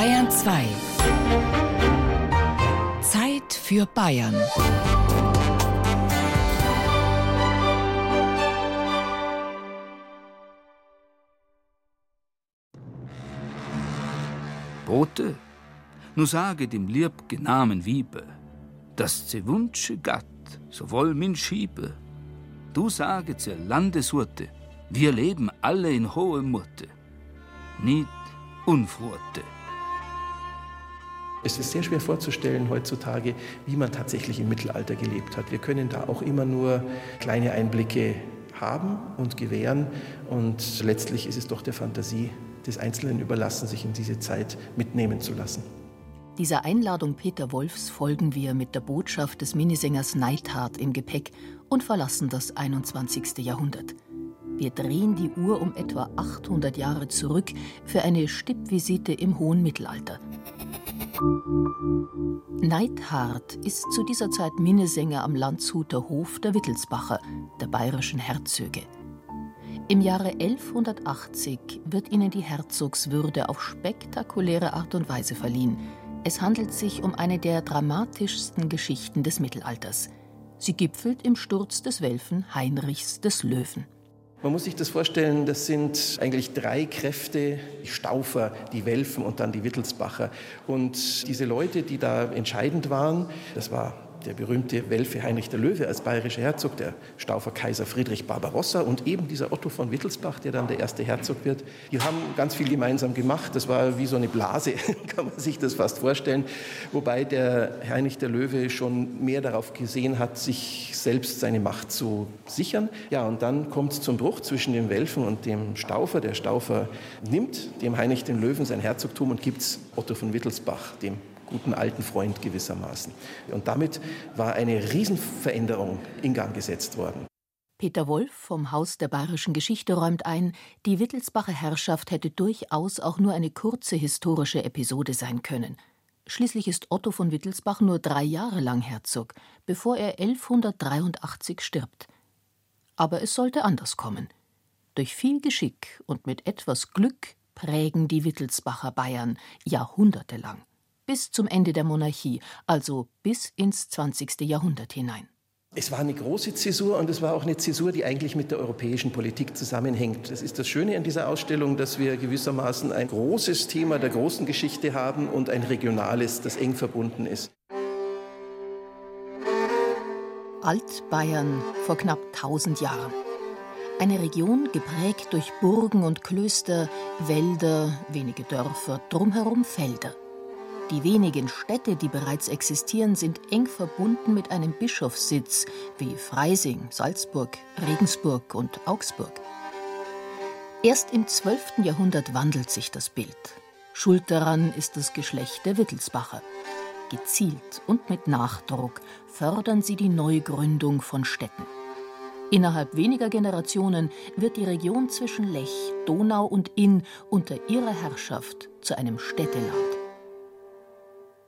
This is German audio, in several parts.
Bayern 2. Zeit für Bayern. Bote, nu sage dem liebge Namen Wiebe, dass ze Wunsche Gatt, sowohl min Schiebe. Du sage ze Landesurte, wir leben alle in hohe Murte, nicht Unfurte. Es ist sehr schwer vorzustellen heutzutage, wie man tatsächlich im Mittelalter gelebt hat. Wir können da auch immer nur kleine Einblicke haben und gewähren. Und letztlich ist es doch der Fantasie des Einzelnen überlassen, sich in diese Zeit mitnehmen zu lassen. Dieser Einladung Peter Wolfs folgen wir mit der Botschaft des Minisängers Neidhart im Gepäck und verlassen das 21. Jahrhundert. Wir drehen die Uhr um etwa 800 Jahre zurück für eine Stippvisite im hohen Mittelalter. Neidhart ist zu dieser Zeit Minnesänger am Landshuter Hof der Wittelsbacher, der bayerischen Herzöge. Im Jahre 1180 wird ihnen die Herzogswürde auf spektakuläre Art und Weise verliehen. Es handelt sich um eine der dramatischsten Geschichten des Mittelalters. Sie gipfelt im Sturz des Welfen Heinrichs des Löwen. Man muss sich das vorstellen, das sind eigentlich drei Kräfte, die Staufer, die Welfen und dann die Wittelsbacher. Und diese Leute, die da entscheidend waren, das war der berühmte Welfe Heinrich der Löwe als bayerischer Herzog, der Staufer Kaiser Friedrich Barbarossa und eben dieser Otto von Wittelsbach, der dann der erste Herzog wird. Die haben ganz viel gemeinsam gemacht. Das war wie so eine Blase, kann man sich das fast vorstellen. Wobei der Heinrich der Löwe schon mehr darauf gesehen hat, sich selbst seine Macht zu sichern. Ja, und dann kommt es zum Bruch zwischen dem Welfen und dem Staufer. Der Staufer nimmt dem Heinrich den Löwen sein Herzogtum und gibt es Otto von Wittelsbach, dem guten alten Freund gewissermaßen. Und damit war eine Riesenveränderung in Gang gesetzt worden. Peter Wolf vom Haus der bayerischen Geschichte räumt ein, die Wittelsbacher Herrschaft hätte durchaus auch nur eine kurze historische Episode sein können. Schließlich ist Otto von Wittelsbach nur drei Jahre lang Herzog, bevor er 1183 stirbt. Aber es sollte anders kommen. Durch viel Geschick und mit etwas Glück prägen die Wittelsbacher Bayern jahrhundertelang bis zum Ende der Monarchie, also bis ins 20. Jahrhundert hinein. Es war eine große Zäsur und es war auch eine Zäsur, die eigentlich mit der europäischen Politik zusammenhängt. Das ist das Schöne an dieser Ausstellung, dass wir gewissermaßen ein großes Thema der großen Geschichte haben und ein regionales, das eng verbunden ist. Altbayern vor knapp 1000 Jahren. Eine Region geprägt durch Burgen und Klöster, Wälder, wenige Dörfer, drumherum Felder. Die wenigen Städte, die bereits existieren, sind eng verbunden mit einem Bischofssitz wie Freising, Salzburg, Regensburg und Augsburg. Erst im 12. Jahrhundert wandelt sich das Bild. Schuld daran ist das Geschlecht der Wittelsbacher. Gezielt und mit Nachdruck fördern sie die Neugründung von Städten. Innerhalb weniger Generationen wird die Region zwischen Lech, Donau und Inn unter ihrer Herrschaft zu einem Städteland.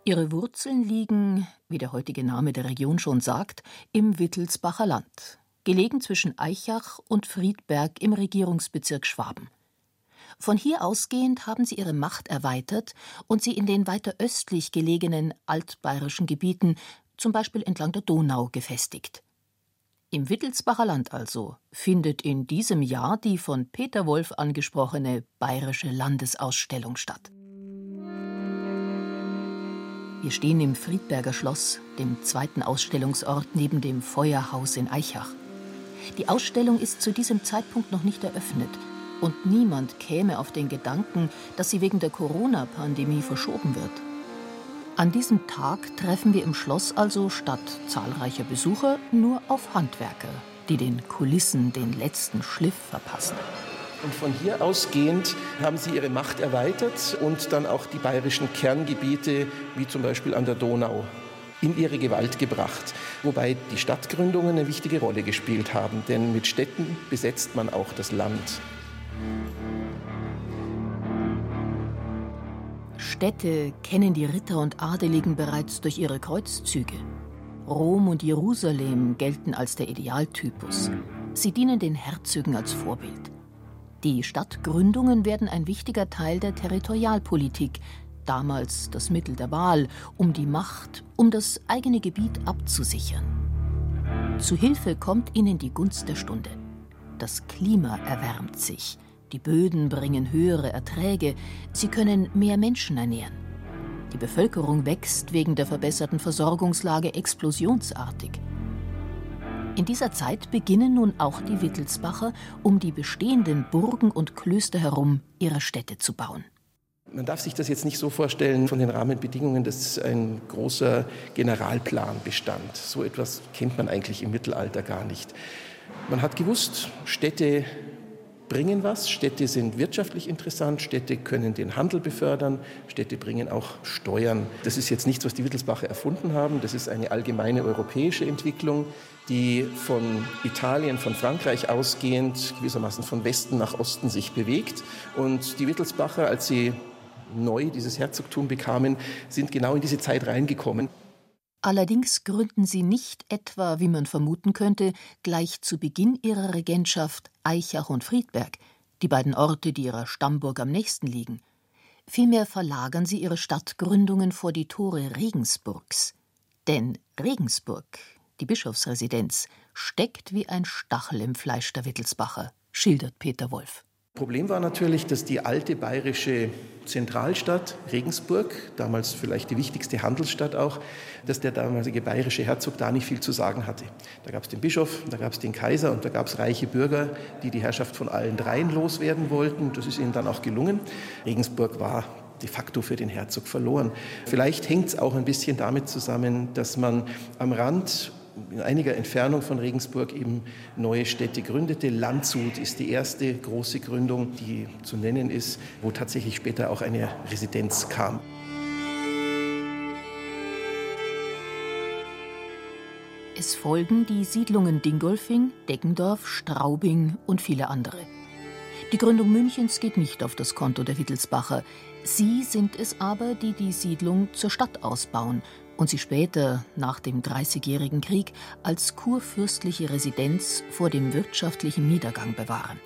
Ihre Wurzeln liegen, wie der heutige Name der Region schon sagt, im Wittelsbacher Land, gelegen zwischen Eichach und Friedberg im Regierungsbezirk Schwaben. Von hier ausgehend haben sie ihre Macht erweitert und sie in den weiter östlich gelegenen altbayerischen Gebieten, zum Beispiel entlang der Donau, gefestigt. Im Wittelsbacher Land also findet in diesem Jahr die von Peter Wolf angesprochene Bayerische Landesausstellung statt. Wir stehen im Friedberger Schloss, dem zweiten Ausstellungsort neben dem Feuerhaus in Eichach. Die Ausstellung ist zu diesem Zeitpunkt noch nicht eröffnet und niemand käme auf den Gedanken, dass sie wegen der Corona-Pandemie verschoben wird. An diesem Tag treffen wir im Schloss also statt zahlreicher Besucher nur auf Handwerker, die den Kulissen den letzten Schliff verpassen. Und von hier ausgehend haben sie ihre Macht erweitert und dann auch die bayerischen Kerngebiete, wie zum Beispiel an der Donau, in ihre Gewalt gebracht. Wobei die Stadtgründungen eine wichtige Rolle gespielt haben, denn mit Städten besetzt man auch das Land. Städte kennen die Ritter und Adeligen bereits durch ihre Kreuzzüge. Rom und Jerusalem gelten als der Idealtypus. Sie dienen den Herzögen als Vorbild. Die Stadtgründungen werden ein wichtiger Teil der Territorialpolitik, damals das Mittel der Wahl, um die Macht, um das eigene Gebiet abzusichern. Zu Hilfe kommt ihnen die Gunst der Stunde. Das Klima erwärmt sich, die Böden bringen höhere Erträge, sie können mehr Menschen ernähren. Die Bevölkerung wächst wegen der verbesserten Versorgungslage explosionsartig. In dieser Zeit beginnen nun auch die Wittelsbacher, um die bestehenden Burgen und Klöster herum ihre Städte zu bauen. Man darf sich das jetzt nicht so vorstellen von den Rahmenbedingungen, dass ein großer Generalplan bestand. So etwas kennt man eigentlich im Mittelalter gar nicht. Man hat gewusst, Städte bringen was. Städte sind wirtschaftlich interessant, Städte können den Handel befördern, Städte bringen auch Steuern. Das ist jetzt nichts, was die Wittelsbacher erfunden haben, das ist eine allgemeine europäische Entwicklung, die von Italien, von Frankreich ausgehend gewissermaßen von Westen nach Osten sich bewegt. Und die Wittelsbacher, als sie neu dieses Herzogtum bekamen, sind genau in diese Zeit reingekommen. Allerdings gründen sie nicht etwa, wie man vermuten könnte, gleich zu Beginn ihrer Regentschaft Eichach und Friedberg, die beiden Orte, die ihrer Stammburg am nächsten liegen. Vielmehr verlagern sie ihre Stadtgründungen vor die Tore Regensburgs. Denn Regensburg, die Bischofsresidenz, steckt wie ein Stachel im Fleisch der Wittelsbacher, schildert Peter Wolf. Problem war natürlich, dass die alte bayerische Zentralstadt Regensburg, damals vielleicht die wichtigste Handelsstadt auch, dass der damalige bayerische Herzog da nicht viel zu sagen hatte. Da gab es den Bischof, da gab es den Kaiser und da gab es reiche Bürger, die die Herrschaft von allen dreien loswerden wollten. Das ist ihnen dann auch gelungen. Regensburg war de facto für den Herzog verloren. Vielleicht hängt es auch ein bisschen damit zusammen, dass man am Rand in einiger Entfernung von Regensburg eben neue Städte gründete. Landshut ist die erste große Gründung, die zu nennen ist, wo tatsächlich später auch eine Residenz kam. Es folgen die Siedlungen Dingolfing, Deggendorf, Straubing und viele andere. Die Gründung Münchens geht nicht auf das Konto der Wittelsbacher. Sie sind es aber, die die Siedlung zur Stadt ausbauen und sie später, nach dem Dreißigjährigen Krieg, als kurfürstliche Residenz vor dem wirtschaftlichen Niedergang bewahren.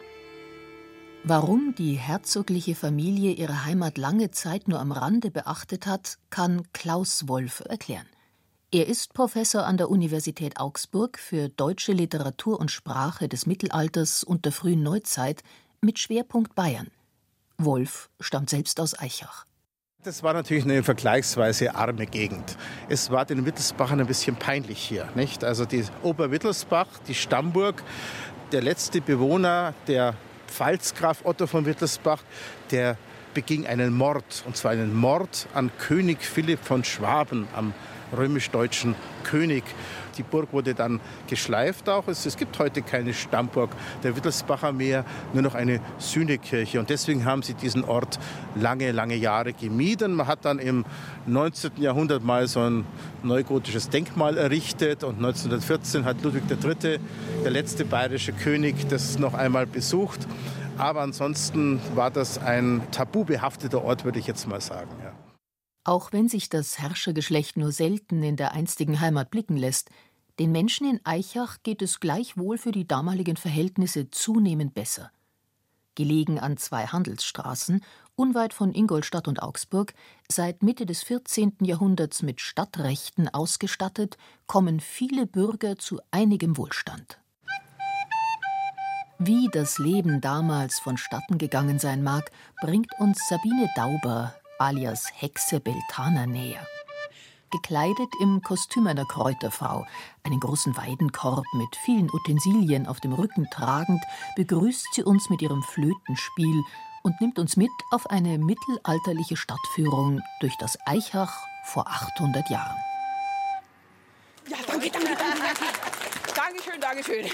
Warum die herzogliche Familie ihre Heimat lange Zeit nur am Rande beachtet hat, kann Klaus Wolf erklären. Er ist Professor an der Universität Augsburg für deutsche Literatur und Sprache des Mittelalters und der frühen Neuzeit mit Schwerpunkt Bayern. Wolf stammt selbst aus Eichach. Das war natürlich eine vergleichsweise arme Gegend. Es war den Wittelsbachern ein bisschen peinlich hier. Nicht? Also die Oberwittelsbach, die Stammburg, der letzte Bewohner, der Pfalzgraf Otto von Wittelsbach, der beging einen Mord. Und zwar einen Mord an König Philipp von Schwaben, am römisch-deutschen König. Die Burg wurde dann geschleift auch. Es, es, gibt heute keine Stammburg der Wittelsbacher mehr, nur noch eine Sühnekirche. Und deswegen haben sie diesen Ort lange, lange Jahre gemieden. Man hat dann im 19. Jahrhundert mal so ein neugotisches Denkmal errichtet und 1914 hat Ludwig III., der letzte bayerische König, das noch einmal besucht. Aber ansonsten war das ein tabubehafteter Ort, würde ich jetzt mal sagen. Auch wenn sich das Herrschergeschlecht nur selten in der einstigen Heimat blicken lässt, den Menschen in Eichach geht es gleichwohl für die damaligen Verhältnisse zunehmend besser. Gelegen an zwei Handelsstraßen, unweit von Ingolstadt und Augsburg, seit Mitte des 14. Jahrhunderts mit Stadtrechten ausgestattet, kommen viele Bürger zu einigem Wohlstand. Wie das Leben damals vonstatten gegangen sein mag, bringt uns Sabine Dauber alias Hexe Beltana näher. Gekleidet im Kostüm einer Kräuterfrau, einen großen Weidenkorb mit vielen Utensilien auf dem Rücken tragend, begrüßt sie uns mit ihrem Flötenspiel und nimmt uns mit auf eine mittelalterliche Stadtführung durch das Eichach vor 800 Jahren. Ja, danke, danke, danke. Dankeschön, Dankeschön.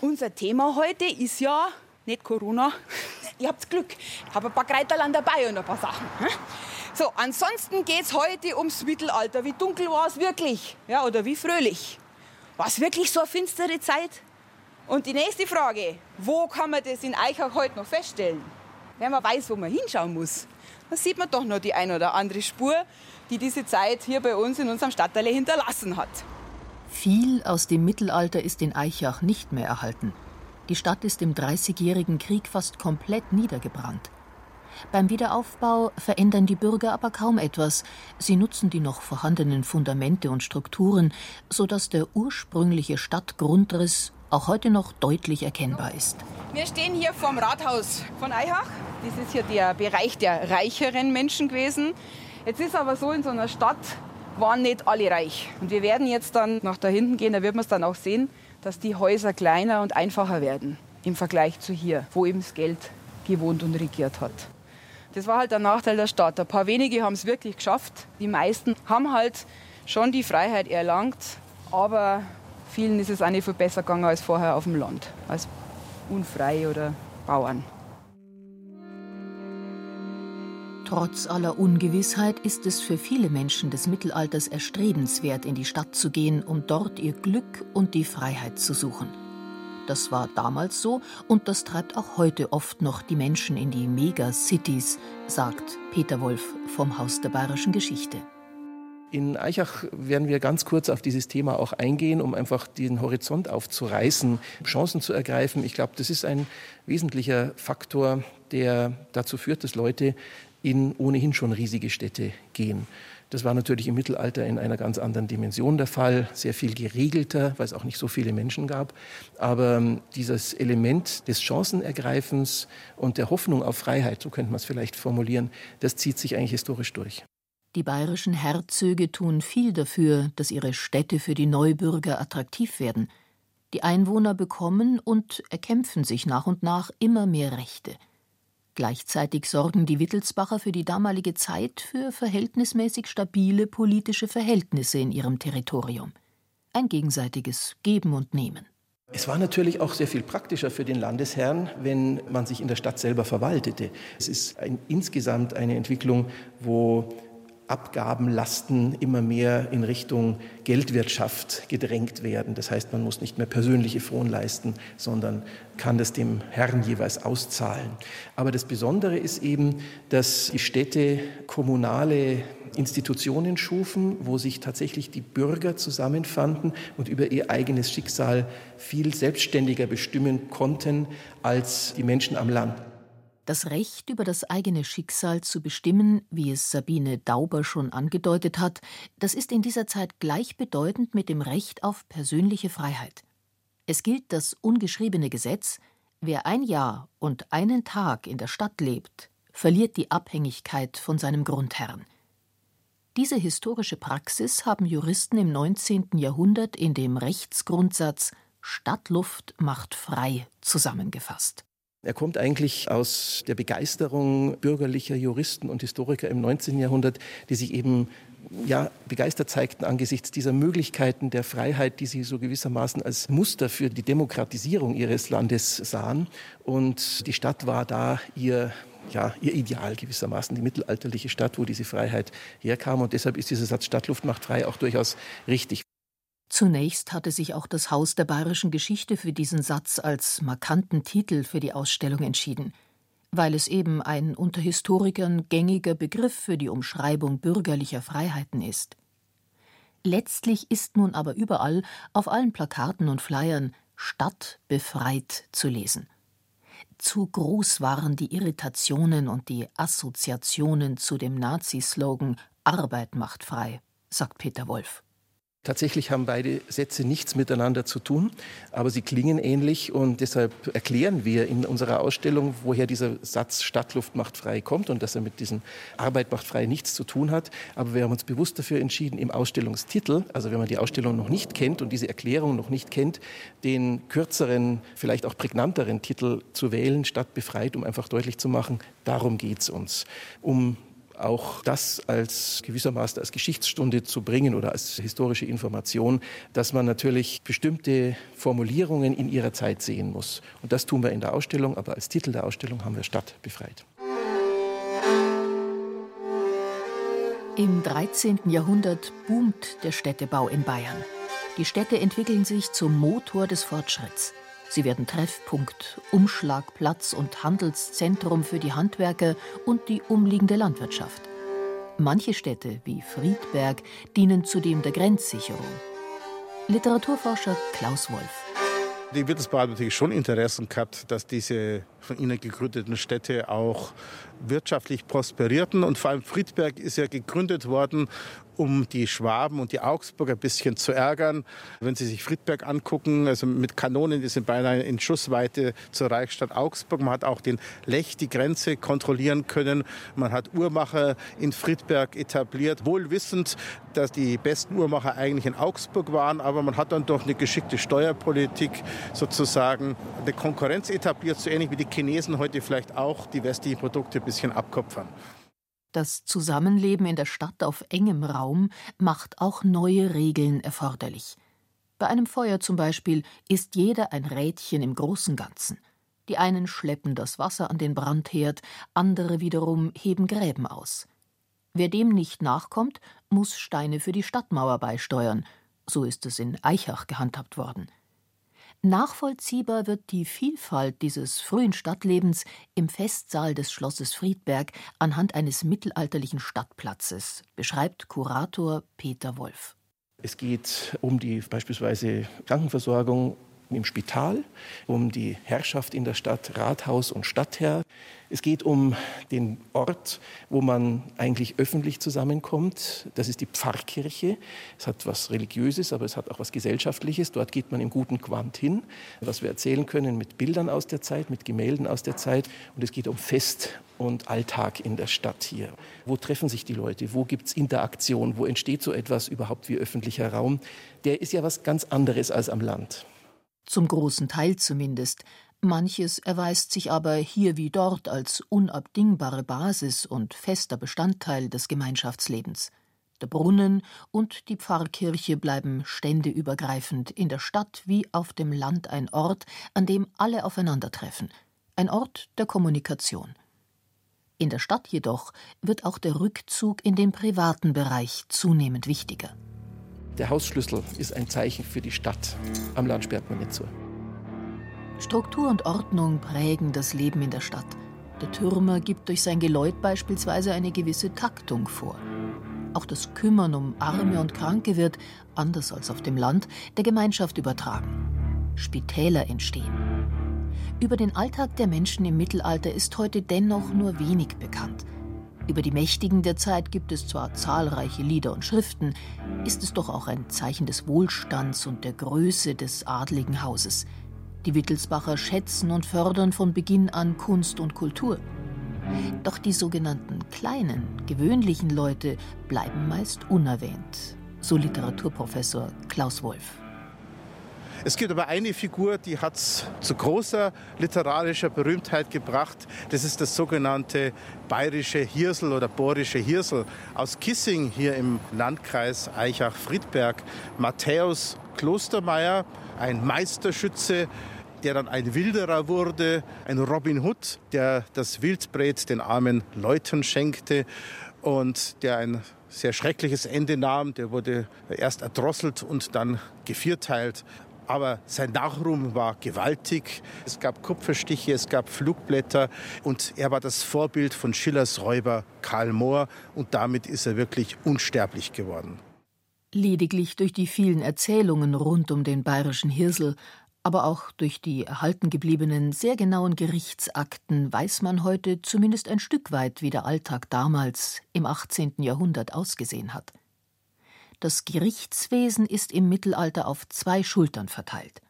Unser Thema heute ist ja nicht Corona. Ihr habt Glück. Ich habe ein paar Kreiterland dabei und ein paar Sachen. So, ansonsten geht es heute ums Mittelalter. Wie dunkel war es wirklich? Ja, oder wie fröhlich? War es wirklich so eine finstere Zeit? Und die nächste Frage, wo kann man das in Eichach heute noch feststellen? Wenn man weiß, wo man hinschauen muss, dann sieht man doch noch die ein oder andere Spur, die diese Zeit hier bei uns in unserem Stadtteil hinterlassen hat. Viel aus dem Mittelalter ist in Eichach nicht mehr erhalten. Die Stadt ist im Dreißigjährigen Krieg fast komplett niedergebrannt. Beim Wiederaufbau verändern die Bürger aber kaum etwas. Sie nutzen die noch vorhandenen Fundamente und Strukturen, sodass der ursprüngliche Stadtgrundriss auch heute noch deutlich erkennbar ist. Wir stehen hier vorm Rathaus von Eichach. Das ist hier der Bereich der reicheren Menschen gewesen. Jetzt ist aber so, in so einer Stadt waren nicht alle reich. Und wir werden jetzt dann nach da hinten gehen, da wird man es dann auch sehen, dass die Häuser kleiner und einfacher werden im Vergleich zu hier, wo eben das Geld gewohnt und regiert hat. Das war halt der Nachteil der Stadt. Ein paar wenige haben es wirklich geschafft. Die meisten haben halt schon die Freiheit erlangt, aber vielen ist es auch nicht viel besser gegangen als vorher auf dem Land, als unfrei oder Bauern. Trotz aller Ungewissheit ist es für viele Menschen des Mittelalters erstrebenswert, in die Stadt zu gehen, um dort ihr Glück und die Freiheit zu suchen. Das war damals so und das treibt auch heute oft noch die Menschen in die Megacities, sagt Peter Wolf vom Haus der Bayerischen Geschichte. In Eichach werden wir ganz kurz auf dieses Thema auch eingehen, um einfach den Horizont aufzureißen, Chancen zu ergreifen. Ich glaube, das ist ein wesentlicher Faktor, der dazu führt, dass Leute in ohnehin schon riesige Städte gehen. Das war natürlich im Mittelalter in einer ganz anderen Dimension der Fall, sehr viel geregelter, weil es auch nicht so viele Menschen gab. Aber ähm, dieses Element des Chancenergreifens und der Hoffnung auf Freiheit, so könnte man es vielleicht formulieren, das zieht sich eigentlich historisch durch. Die bayerischen Herzöge tun viel dafür, dass ihre Städte für die Neubürger attraktiv werden. Die Einwohner bekommen und erkämpfen sich nach und nach immer mehr Rechte. Gleichzeitig sorgen die Wittelsbacher für die damalige Zeit für verhältnismäßig stabile politische Verhältnisse in ihrem Territorium. Ein gegenseitiges Geben und Nehmen. Es war natürlich auch sehr viel praktischer für den Landesherrn, wenn man sich in der Stadt selber verwaltete. Es ist ein, insgesamt eine Entwicklung, wo Abgabenlasten immer mehr in Richtung Geldwirtschaft gedrängt werden. Das heißt, man muss nicht mehr persönliche Fronleisten, sondern kann das dem Herrn jeweils auszahlen. Aber das Besondere ist eben, dass die Städte kommunale Institutionen schufen, wo sich tatsächlich die Bürger zusammenfanden und über ihr eigenes Schicksal viel selbstständiger bestimmen konnten als die Menschen am Land. Das Recht über das eigene Schicksal zu bestimmen, wie es Sabine Dauber schon angedeutet hat, das ist in dieser Zeit gleichbedeutend mit dem Recht auf persönliche Freiheit. Es gilt das ungeschriebene Gesetz, wer ein Jahr und einen Tag in der Stadt lebt, verliert die Abhängigkeit von seinem Grundherrn. Diese historische Praxis haben Juristen im 19. Jahrhundert in dem Rechtsgrundsatz Stadtluft macht frei zusammengefasst. Er kommt eigentlich aus der Begeisterung bürgerlicher Juristen und Historiker im 19. Jahrhundert, die sich eben ja, begeistert zeigten angesichts dieser Möglichkeiten der Freiheit, die sie so gewissermaßen als Muster für die Demokratisierung ihres Landes sahen. Und die Stadt war da ihr ja, ihr Ideal gewissermaßen, die mittelalterliche Stadt, wo diese Freiheit herkam. Und deshalb ist dieser Satz Stadtluft macht frei auch durchaus richtig. Zunächst hatte sich auch das Haus der bayerischen Geschichte für diesen Satz als markanten Titel für die Ausstellung entschieden, weil es eben ein unter Historikern gängiger Begriff für die Umschreibung bürgerlicher Freiheiten ist. Letztlich ist nun aber überall, auf allen Plakaten und Flyern, Stadt befreit zu lesen. Zu groß waren die Irritationen und die Assoziationen zu dem Nazi-Slogan Arbeit macht frei, sagt Peter Wolf. Tatsächlich haben beide Sätze nichts miteinander zu tun, aber sie klingen ähnlich und deshalb erklären wir in unserer Ausstellung, woher dieser Satz Stadtluft macht frei kommt und dass er mit diesem Arbeit macht frei nichts zu tun hat. Aber wir haben uns bewusst dafür entschieden, im Ausstellungstitel, also wenn man die Ausstellung noch nicht kennt und diese Erklärung noch nicht kennt, den kürzeren, vielleicht auch prägnanteren Titel zu wählen, statt befreit, um einfach deutlich zu machen, darum geht es uns. Um auch das als gewissermaßen als Geschichtsstunde zu bringen oder als historische Information, dass man natürlich bestimmte Formulierungen in ihrer Zeit sehen muss. Und das tun wir in der Ausstellung, aber als Titel der Ausstellung haben wir Stadt befreit. Im 13. Jahrhundert boomt der Städtebau in Bayern. Die Städte entwickeln sich zum Motor des Fortschritts. Sie werden Treffpunkt, Umschlagplatz und Handelszentrum für die Handwerker und die umliegende Landwirtschaft. Manche Städte, wie Friedberg, dienen zudem der Grenzsicherung. Literaturforscher Klaus Wolf. Die Wittelsbauer hat natürlich schon Interessen gehabt, dass diese von ihnen gegründeten Städte auch wirtschaftlich prosperierten. Und vor allem Friedberg ist ja gegründet worden, um die Schwaben und die Augsburger ein bisschen zu ärgern. Wenn Sie sich Friedberg angucken, also mit Kanonen, die sind beinahe in Schussweite zur Reichsstadt Augsburg. Man hat auch den Lech, die Grenze, kontrollieren können. Man hat Uhrmacher in Friedberg etabliert, wohl wissend, dass die besten Uhrmacher eigentlich in Augsburg waren. Aber man hat dann doch eine geschickte Steuerpolitik sozusagen, eine Konkurrenz etabliert, so ähnlich wie die Chinesen heute vielleicht auch die westlichen Produkte ein bisschen abkopfern. Das Zusammenleben in der Stadt auf engem Raum macht auch neue Regeln erforderlich. Bei einem Feuer zum Beispiel ist jeder ein Rädchen im großen Ganzen. Die einen schleppen das Wasser an den Brandherd, andere wiederum heben Gräben aus. Wer dem nicht nachkommt, muss Steine für die Stadtmauer beisteuern. So ist es in Eichach gehandhabt worden. Nachvollziehbar wird die Vielfalt dieses frühen Stadtlebens im Festsaal des Schlosses Friedberg anhand eines mittelalterlichen Stadtplatzes, beschreibt Kurator Peter Wolf. Es geht um die beispielsweise Krankenversorgung im Spital, um die Herrschaft in der Stadt, Rathaus und Stadtherr. Es geht um den Ort, wo man eigentlich öffentlich zusammenkommt. Das ist die Pfarrkirche. Es hat was Religiöses, aber es hat auch was Gesellschaftliches. Dort geht man im guten Quant hin, was wir erzählen können mit Bildern aus der Zeit, mit Gemälden aus der Zeit. Und es geht um Fest und Alltag in der Stadt hier. Wo treffen sich die Leute? Wo gibt es Interaktion? Wo entsteht so etwas überhaupt wie öffentlicher Raum? Der ist ja was ganz anderes als am Land. Zum großen Teil zumindest. Manches erweist sich aber hier wie dort als unabdingbare Basis und fester Bestandteil des Gemeinschaftslebens. Der Brunnen und die Pfarrkirche bleiben ständeübergreifend in der Stadt wie auf dem Land ein Ort, an dem alle aufeinandertreffen, ein Ort der Kommunikation. In der Stadt jedoch wird auch der Rückzug in den privaten Bereich zunehmend wichtiger. Der Hausschlüssel ist ein Zeichen für die Stadt. Am Land sperrt man nicht so. Struktur und Ordnung prägen das Leben in der Stadt. Der Türmer gibt durch sein Geläut beispielsweise eine gewisse Taktung vor. Auch das Kümmern um Arme und Kranke wird, anders als auf dem Land, der Gemeinschaft übertragen. Spitäler entstehen. Über den Alltag der Menschen im Mittelalter ist heute dennoch nur wenig bekannt. Über die Mächtigen der Zeit gibt es zwar zahlreiche Lieder und Schriften, ist es doch auch ein Zeichen des Wohlstands und der Größe des adligen Hauses – die Wittelsbacher schätzen und fördern von Beginn an Kunst und Kultur. Doch die sogenannten kleinen, gewöhnlichen Leute bleiben meist unerwähnt, so Literaturprofessor Klaus Wolf. Es gibt aber eine Figur, die hat es zu großer literarischer Berühmtheit gebracht. Das ist das sogenannte bayerische Hirsel oder bohrische Hirsel aus Kissing hier im Landkreis Eichach-Friedberg. Matthäus Klostermeier, ein Meisterschütze, der dann ein Wilderer wurde, ein Robin Hood, der das Wildbret den armen Leuten schenkte und der ein sehr schreckliches Ende nahm. Der wurde erst erdrosselt und dann gevierteilt. Aber sein Nachruhm war gewaltig. Es gab Kupferstiche, es gab Flugblätter und er war das Vorbild von Schillers Räuber Karl Mohr und damit ist er wirklich unsterblich geworden. Lediglich durch die vielen Erzählungen rund um den bayerischen Hirsel, aber auch durch die erhalten gebliebenen sehr genauen Gerichtsakten weiß man heute zumindest ein Stück weit, wie der Alltag damals im 18. Jahrhundert ausgesehen hat. Das Gerichtswesen ist im Mittelalter auf zwei Schultern verteilt.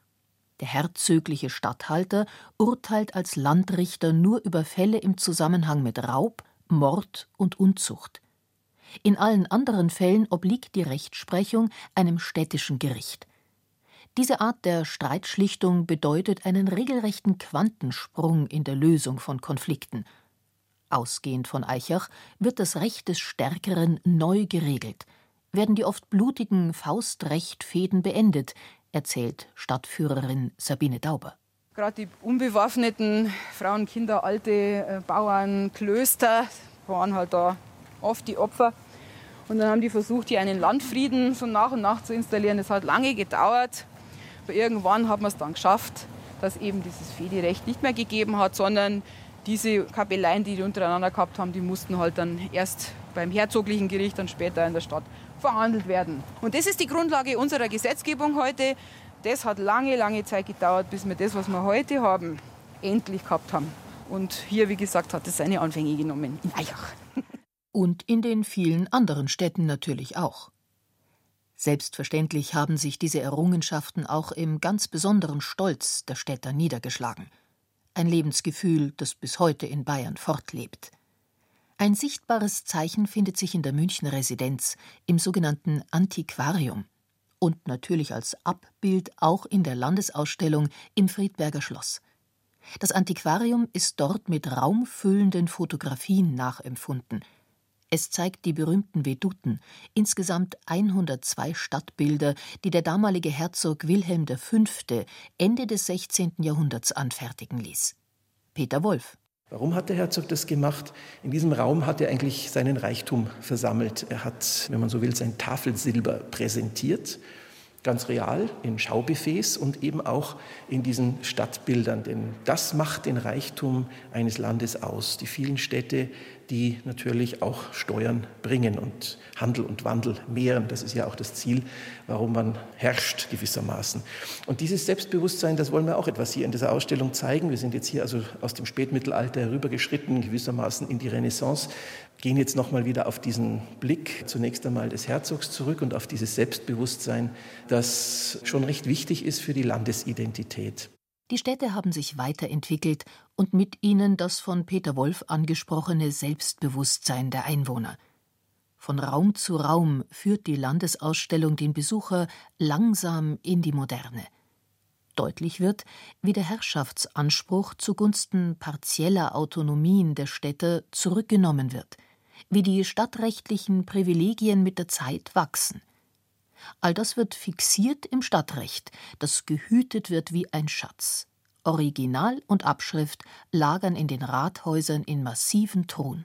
Der herzögliche Statthalter urteilt als Landrichter nur über Fälle im Zusammenhang mit Raub, Mord und Unzucht. In allen anderen Fällen obliegt die Rechtsprechung einem städtischen Gericht. Diese Art der Streitschlichtung bedeutet einen regelrechten Quantensprung in der Lösung von Konflikten. Ausgehend von Eichach wird das Recht des Stärkeren neu geregelt, werden die oft blutigen Faustrechtfäden beendet, erzählt Stadtführerin Sabine Dauber. Gerade die unbewaffneten Frauen, Kinder, alte äh, Bauern, Klöster waren halt da oft die Opfer. Und dann haben die versucht, hier einen Landfrieden so nach und nach zu installieren. Das hat lange gedauert. Aber irgendwann hat man es dann geschafft, dass eben dieses Fedirecht nicht mehr gegeben hat, sondern diese Kapelleien, die die untereinander gehabt haben, die mussten halt dann erst beim herzoglichen Gericht und später in der Stadt verhandelt werden. Und das ist die Grundlage unserer Gesetzgebung heute. Das hat lange, lange Zeit gedauert, bis wir das, was wir heute haben, endlich gehabt haben. Und hier, wie gesagt, hat es seine Anfänge genommen, in Eichach. Und in den vielen anderen Städten natürlich auch. Selbstverständlich haben sich diese Errungenschaften auch im ganz besonderen Stolz der Städter niedergeschlagen. Ein Lebensgefühl, das bis heute in Bayern fortlebt. Ein sichtbares Zeichen findet sich in der Münchner Residenz, im sogenannten Antiquarium und natürlich als Abbild auch in der Landesausstellung im Friedberger Schloss. Das Antiquarium ist dort mit raumfüllenden Fotografien nachempfunden. Es zeigt die berühmten Veduten, insgesamt 102 Stadtbilder, die der damalige Herzog Wilhelm V. Ende des 16. Jahrhunderts anfertigen ließ. Peter Wolf. Warum hat der Herzog das gemacht? In diesem Raum hat er eigentlich seinen Reichtum versammelt. Er hat, wenn man so will, sein Tafelsilber präsentiert ganz real in Schaubuffets und eben auch in diesen Stadtbildern. Denn das macht den Reichtum eines Landes aus. Die vielen Städte, die natürlich auch Steuern bringen und Handel und Wandel mehren. Das ist ja auch das Ziel, warum man herrscht gewissermaßen. Und dieses Selbstbewusstsein, das wollen wir auch etwas hier in dieser Ausstellung zeigen. Wir sind jetzt hier also aus dem Spätmittelalter herübergeschritten, gewissermaßen in die Renaissance gehen jetzt nochmal wieder auf diesen Blick zunächst einmal des Herzogs zurück und auf dieses Selbstbewusstsein, das schon recht wichtig ist für die Landesidentität. Die Städte haben sich weiterentwickelt und mit ihnen das von Peter Wolf angesprochene Selbstbewusstsein der Einwohner. Von Raum zu Raum führt die Landesausstellung den Besucher langsam in die Moderne. Deutlich wird, wie der Herrschaftsanspruch zugunsten partieller Autonomien der Städte zurückgenommen wird – wie die stadtrechtlichen Privilegien mit der Zeit wachsen. All das wird fixiert im Stadtrecht, das gehütet wird wie ein Schatz. Original und Abschrift lagern in den Rathäusern in massiven Thron.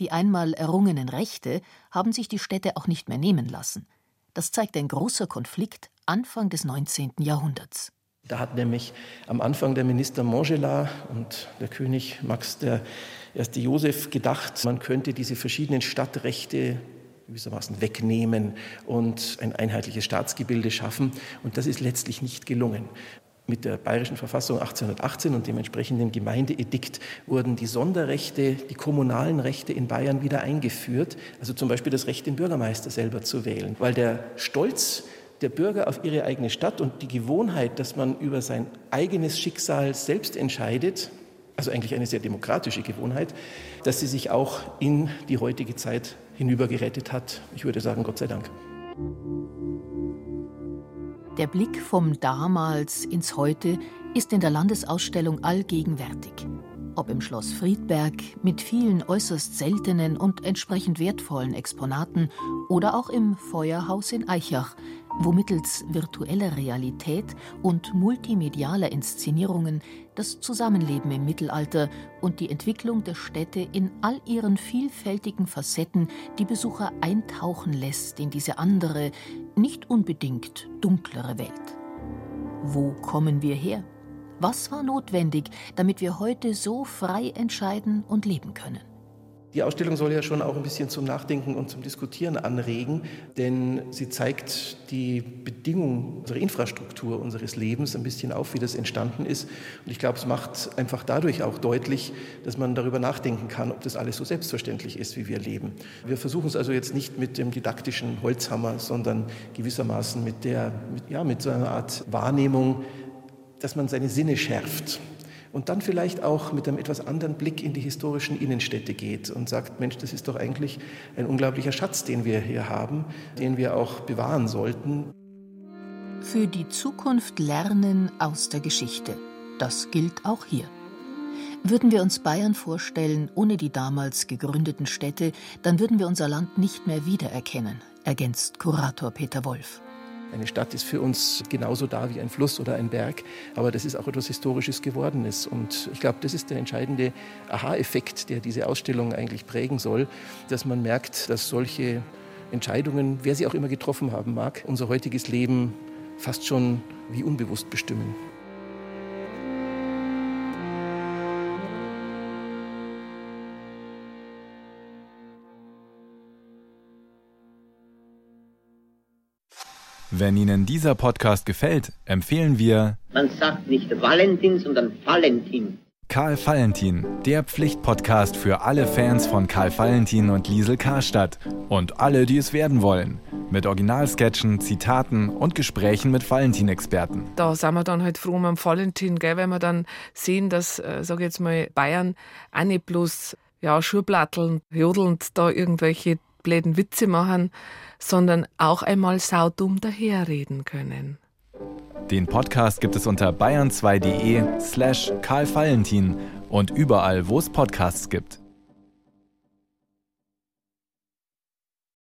Die einmal errungenen Rechte haben sich die Städte auch nicht mehr nehmen lassen. Das zeigt ein großer Konflikt Anfang des 19. Jahrhunderts. Da hat nämlich am Anfang der Minister Montgelas und der König Max der erste Josef gedacht, man könnte diese verschiedenen Stadtrechte gewissermaßen wegnehmen und ein einheitliches Staatsgebilde schaffen. Und das ist letztlich nicht gelungen. Mit der Bayerischen Verfassung 1818 und dem entsprechenden Gemeindeedikt wurden die Sonderrechte, die kommunalen Rechte in Bayern wieder eingeführt. Also zum Beispiel das Recht, den Bürgermeister selber zu wählen, weil der Stolz der Bürger auf ihre eigene Stadt und die Gewohnheit, dass man über sein eigenes Schicksal selbst entscheidet, also eigentlich eine sehr demokratische Gewohnheit, dass sie sich auch in die heutige Zeit hinübergerettet hat. Ich würde sagen, Gott sei Dank. Der Blick vom Damals ins Heute ist in der Landesausstellung allgegenwärtig. Ob im Schloss Friedberg mit vielen äußerst seltenen und entsprechend wertvollen Exponaten oder auch im Feuerhaus in Eichach, wo mittels virtueller Realität und multimedialer Inszenierungen das Zusammenleben im Mittelalter und die Entwicklung der Städte in all ihren vielfältigen Facetten die Besucher eintauchen lässt in diese andere, nicht unbedingt dunklere Welt. Wo kommen wir her? Was war notwendig, damit wir heute so frei entscheiden und leben können? Die Ausstellung soll ja schon auch ein bisschen zum Nachdenken und zum Diskutieren anregen, denn sie zeigt die Bedingungen unserer Infrastruktur, unseres Lebens ein bisschen auf, wie das entstanden ist. Und ich glaube, es macht einfach dadurch auch deutlich, dass man darüber nachdenken kann, ob das alles so selbstverständlich ist, wie wir leben. Wir versuchen es also jetzt nicht mit dem didaktischen Holzhammer, sondern gewissermaßen mit der, mit, ja, mit so einer Art Wahrnehmung, dass man seine Sinne schärft und dann vielleicht auch mit einem etwas anderen Blick in die historischen Innenstädte geht und sagt, Mensch, das ist doch eigentlich ein unglaublicher Schatz, den wir hier haben, den wir auch bewahren sollten. Für die Zukunft lernen aus der Geschichte. Das gilt auch hier. Würden wir uns Bayern vorstellen ohne die damals gegründeten Städte, dann würden wir unser Land nicht mehr wiedererkennen, ergänzt Kurator Peter Wolf. Eine Stadt ist für uns genauso da wie ein Fluss oder ein Berg, aber das ist auch etwas Historisches Gewordenes. Und ich glaube, das ist der entscheidende Aha-Effekt, der diese Ausstellung eigentlich prägen soll, dass man merkt, dass solche Entscheidungen, wer sie auch immer getroffen haben mag, unser heutiges Leben fast schon wie unbewusst bestimmen. Wenn Ihnen dieser Podcast gefällt, empfehlen wir. Man sagt nicht Valentin, sondern Valentin. Karl Valentin, der Pflichtpodcast für alle Fans von Karl Valentin und Liesel Karstadt und alle, die es werden wollen. Mit Originalsketchen, Zitaten und Gesprächen mit Valentin-Experten. Da sind wir dann halt froh um Valentin, gell, weil wir dann sehen, dass, äh, sag ich jetzt mal, Bayern auch nicht bloß ja, Schurplatteln, jodelnd da irgendwelche bläden Witze machen, sondern auch einmal saudumm daherreden können. Den Podcast gibt es unter bayern2.de slash Karl Valentin und überall, wo es Podcasts gibt.